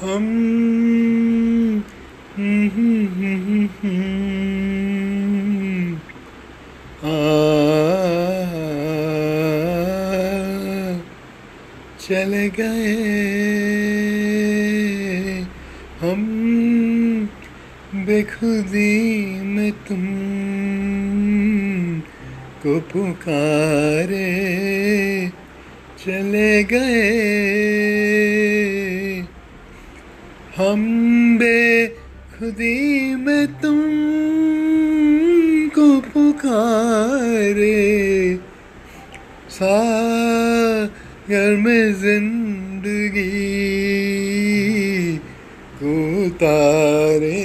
हम चले गए। हम बेखुदी में तुम को पुकारे। चले गए। हम बे खुदी में तुम को पुकारे। सागर में ज़िंदगी को तारे